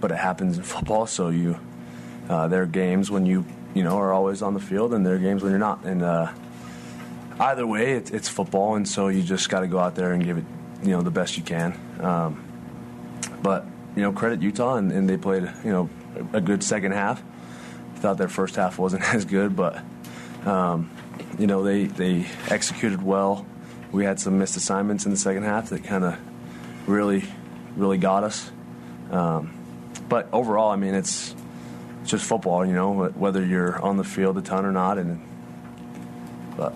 but it happens in football. So you, uh, there are games when you you know are always on the field, and there are games when you're not. And uh, either way, it's, it's football, and so you just got to go out there and give it you know the best you can. Um, but you know, credit Utah, and, and, they played you know a good second half. Thought their first half wasn't as good, but um, you know they they executed well. We had some missed assignments in the second half that kind of really really got us. Um, but overall, I mean, it's just football, you know, whether you're on the field a ton or not. And but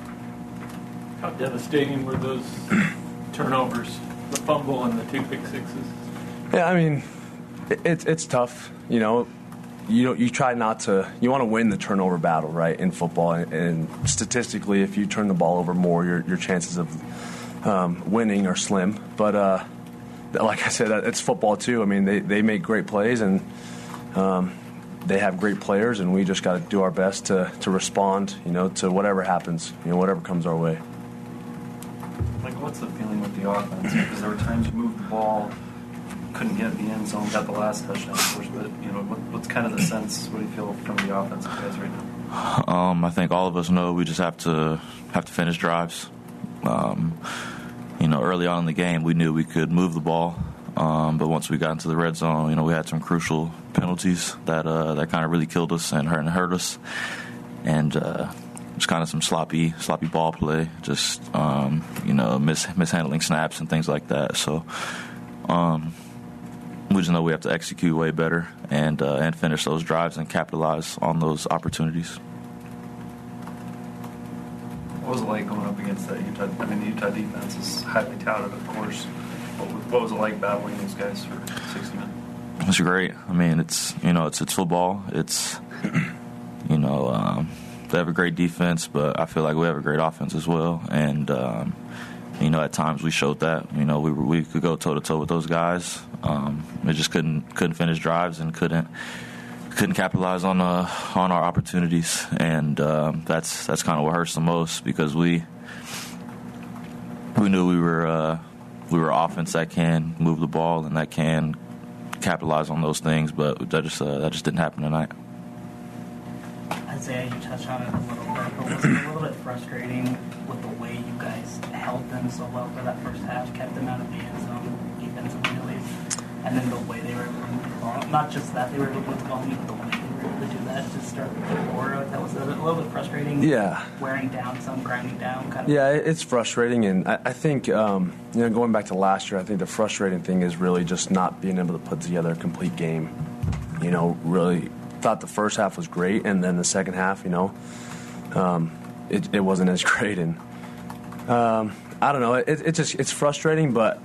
how devastating were those turnovers, the fumble and the two pick sixes? Yeah, I mean, it's it's tough, you know. You you try not to. You want to win the turnover battle, right? In football, and, and statistically, if you turn the ball over more, your your chances of um, winning are slim. But uh, like I said, it's football too. I mean, they, they make great plays and um, they have great players, and we just got to do our best to, to respond, you know, to whatever happens, you know, whatever comes our way. Like, what's the feeling with the offense? Because there were times you moved the ball, couldn't get the end zone, got the last touchdown, of course, but you know, what, what's kind of the sense? What do you feel from the offensive guys right now? Um, I think all of us know we just have to have to finish drives. Um, you know, early on in the game, we knew we could move the ball. Um, but once we got into the red zone, you know, we had some crucial penalties that uh, that kind of really killed us and hurt and hurt us, and uh, just kind of some sloppy sloppy ball play, just um, you know, mis- mishandling snaps and things like that. So. Um, we just know we have to execute way better and uh, and finish those drives and capitalize on those opportunities. Was it like going up against that Utah? I mean, the Utah defense is highly touted, of course. What was, what was it like battling those guys for 60 minutes? It's great. I mean, it's you know, it's it's football. It's you know, um, they have a great defense, but I feel like we have a great offense as well. And um, you know, at times we showed that. You know, we we could go toe to toe with those guys. Um, we just couldn't couldn't finish drives and couldn't couldn't capitalize on uh, on our opportunities, and uh, that's that's kind of what hurts the most because we we knew we were uh, we were offense that can move the ball and that can capitalize on those things, but that just uh, that just didn't happen tonight. Isaiah, you touched on it a little bit, but was it a little bit frustrating with the way you guys held them so well for that first half, kept them out of the end zone defensively and then the way they were able to move the ball? Not just that they were able to move ball, but the way they were able to do that to start the quarter. That was a little bit frustrating. Yeah. Wearing down some, grinding down, kind of. Yeah, it's frustrating, and I, I think um, you know going back to last year, I think the frustrating thing is really just not being able to put together a complete game. You know, really thought the first half was great, and then the second half, you know, um, it, it, wasn't as great. And um, I don't know, it, it, just it's frustrating, but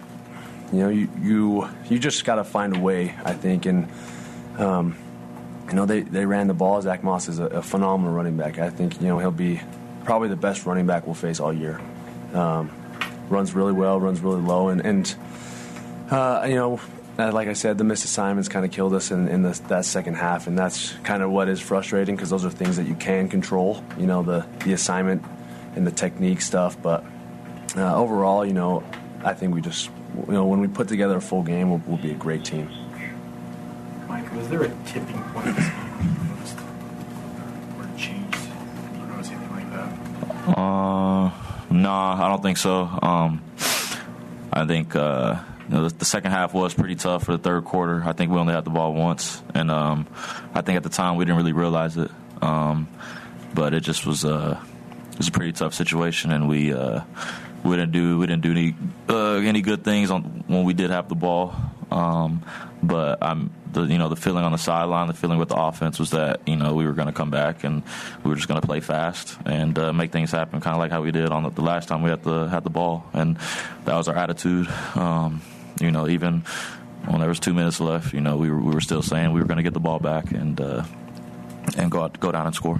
you know, you you you just got to find a way, I think, and um, you know they, they ran the ball. Zach Moss is a, a, phenomenal running back. I think you know he'll be probably the best running back we'll face all year. Um, runs really well, runs really low, and and uh, you know uh, like I said, the missed assignments kind of killed us in, in the, that second half, and that's kind of what is frustrating because those are things that you can control. You know, the the assignment and the technique stuff. But uh, overall, you know, I think we just, you know, when we put together a full game, we'll, we'll be a great team. Mike, was there a tipping point in this game you noticed where changed? Did you notice anything like that? Uh, no, I don't think so. Um, I think. Uh, you know, the, the, second half was pretty tough for the third quarter. I think we only had the ball once, and um, I think at the time we didn't really realize it. Um, but it just was a uh, it was a pretty tough situation, and we uh, we didn't do we didn't do any uh, any good things on when we did have the ball. Um, but I'm the you know the feeling on the sideline, the feeling with the offense was that you know we were going to come back and we were just going to play fast and uh, make things happen, kind of like how we did on the, the, last time we had the had the ball, and that was our attitude. Um, you know, even when there was two minutes left, you know, we were, we were still saying we were going to get the ball back and uh, and go out, go down and score.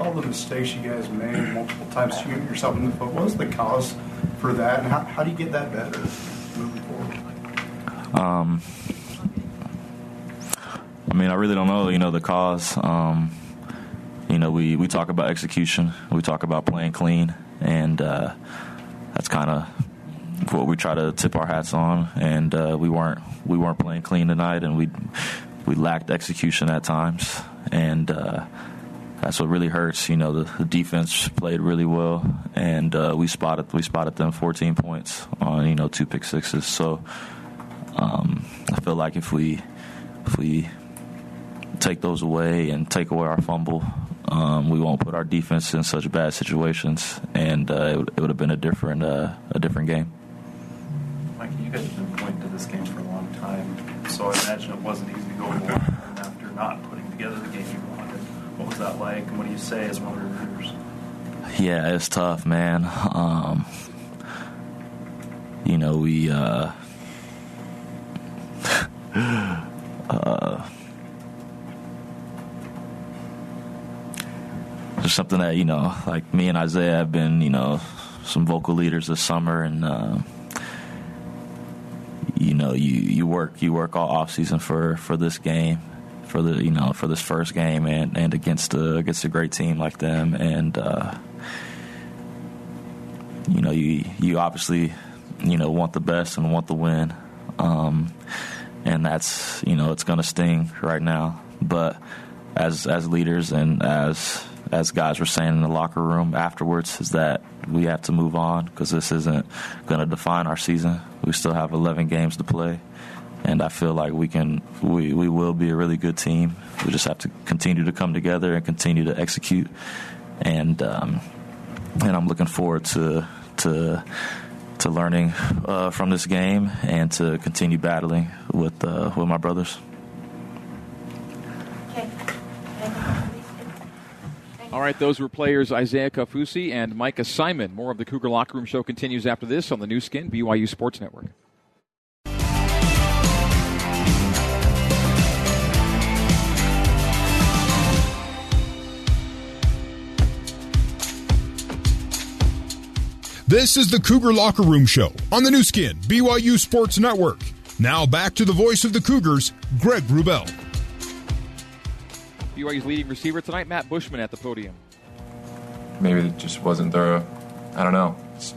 All the mistakes you guys made multiple times shooting yourself in the foot, what was the cause for that, and how, how do you get that better moving forward? Um, I mean, I really don't know. You know, the cause. Um, you know, we, we talk about execution. We talk about playing clean, and uh, that's kind of what we try to tip our hats on, and uh, we weren't we weren't playing clean tonight, and we we lacked execution at times, and uh, that's what really hurts. You know, the, the defense played really well, and uh, we spotted we spotted them 14 points on you know two pick sixes. So um, I feel like if we if we take those away and take away our fumble, um, we won't put our defense in such bad situations, and uh, it, would, it would have been a different uh, a different game. Mike, you guys have been pointing to this game for a long time, so I imagine it wasn't easy to go after not putting together the game you wanted. What was that like, and what do you say as one of your leaders? Yeah, it's tough, man. Um, you know, we. Uh, uh, just something that you know, like me and Isaiah have been, you know, some vocal leaders this summer, and uh, you know, you you work you work all off season for for this game, for the you know for this first game, and and against a against a great team like them, and uh, you know, you you obviously you know want the best and want the win. Um, and that's you know it's going to sting right now. But as as leaders and as as guys were saying in the locker room afterwards, is that we have to move on because this isn't going to define our season. We still have 11 games to play, and I feel like we can we we will be a really good team. We just have to continue to come together and continue to execute. And um, and I'm looking forward to to to learning uh, from this game and to continue battling with uh, with my brothers. All right, those were players Isaiah Kaufusi and Micah Simon. More of the Cougar Locker Room Show continues after this on the Nu Skin, BYU Sports Network. This is the Cougar Locker Room Show on the Nu Skin, BYU Sports Network. Now back to the voice of the Cougars, Greg Wrubell. BYU's leading receiver tonight, Matt Bushman, at the podium. Maybe it just wasn't thorough. I don't know. It's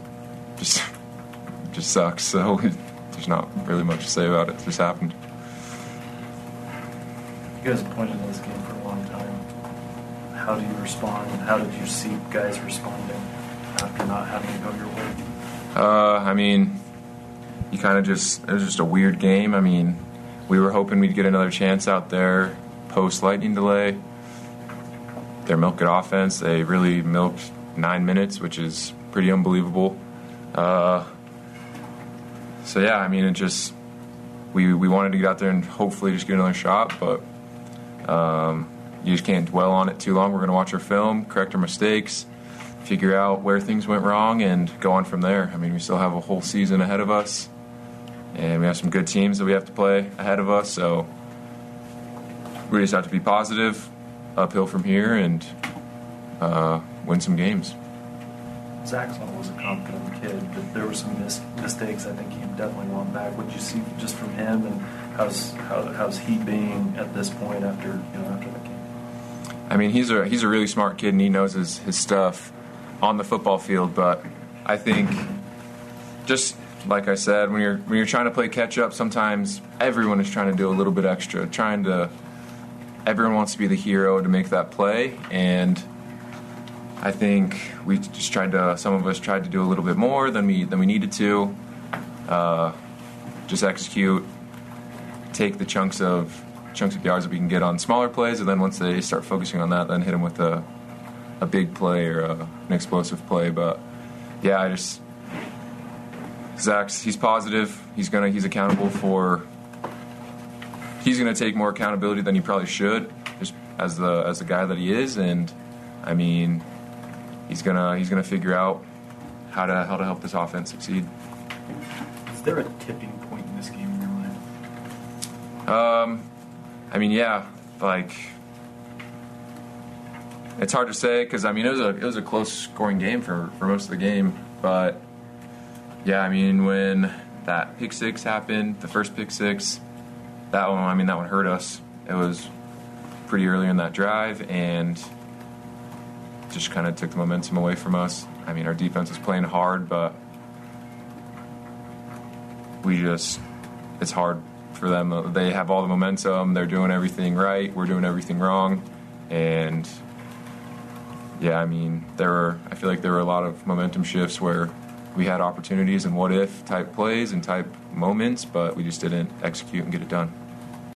just just sucks. So there's not really much to say about it. It just happened. You guys have pointed to this game for a long time. How do you respond? How did you see guys responding after not having go your way? Uh, I mean, you kind of just it was just a weird game. I mean, we were hoping we'd get another chance out there post lightning delay. Their milk it offense, they really milked nine minutes, which is pretty unbelievable. Uh, so yeah, I mean, it just we we wanted to get out there and hopefully just get another shot, but um, you just can't dwell on it too long. We're going to watch our film, correct our mistakes, figure out where things went wrong, and go on from there. I mean, we still have a whole season ahead of us, and we have some good teams that we have to play ahead of us. So we just have to be positive, uphill from here, and uh, win some games. Zach's always a confident kid, but there were some mis- mistakes I think he definitely went back. What did you see just from him, and how's how, how's he being at this point after you know after the game? I mean, he's a he's a really smart kid, and he knows his, his stuff on the football field. But I think, just like I said, when you're when you're trying to play catch up, sometimes everyone is trying to do a little bit extra, trying to. Everyone wants to be the hero to make that play, and I think we just tried to. Some of us tried to do a little bit more than we than we needed to. Uh, just execute, take the chunks of chunks of yards that we can get on smaller plays, and then once they start focusing on that, then hit them with a a big play or a, an explosive play. But yeah, I just Zach's he's positive. He's gonna he's accountable for. He's gonna take more accountability than he probably should, just as the as the guy that he is, and I mean, he's gonna he's gonna figure out how to how to help this offense succeed. Is there a tipping point in this game in your mind? Um, I mean, yeah, like it's hard to say because I mean it was a it was a close scoring game for for most of the game, but yeah, I mean when that pick six happened, the first pick six, that one I mean that one hurt us. It was pretty early in that drive and just kind of took the momentum away from us. I mean our defense was playing hard, but we just it's hard for them. They have all the momentum. They're doing everything right. We're doing everything wrong, and yeah, I mean, there were. I feel like there were a lot of momentum shifts where we had opportunities and what if type plays and type moments, but we just didn't execute and get it done.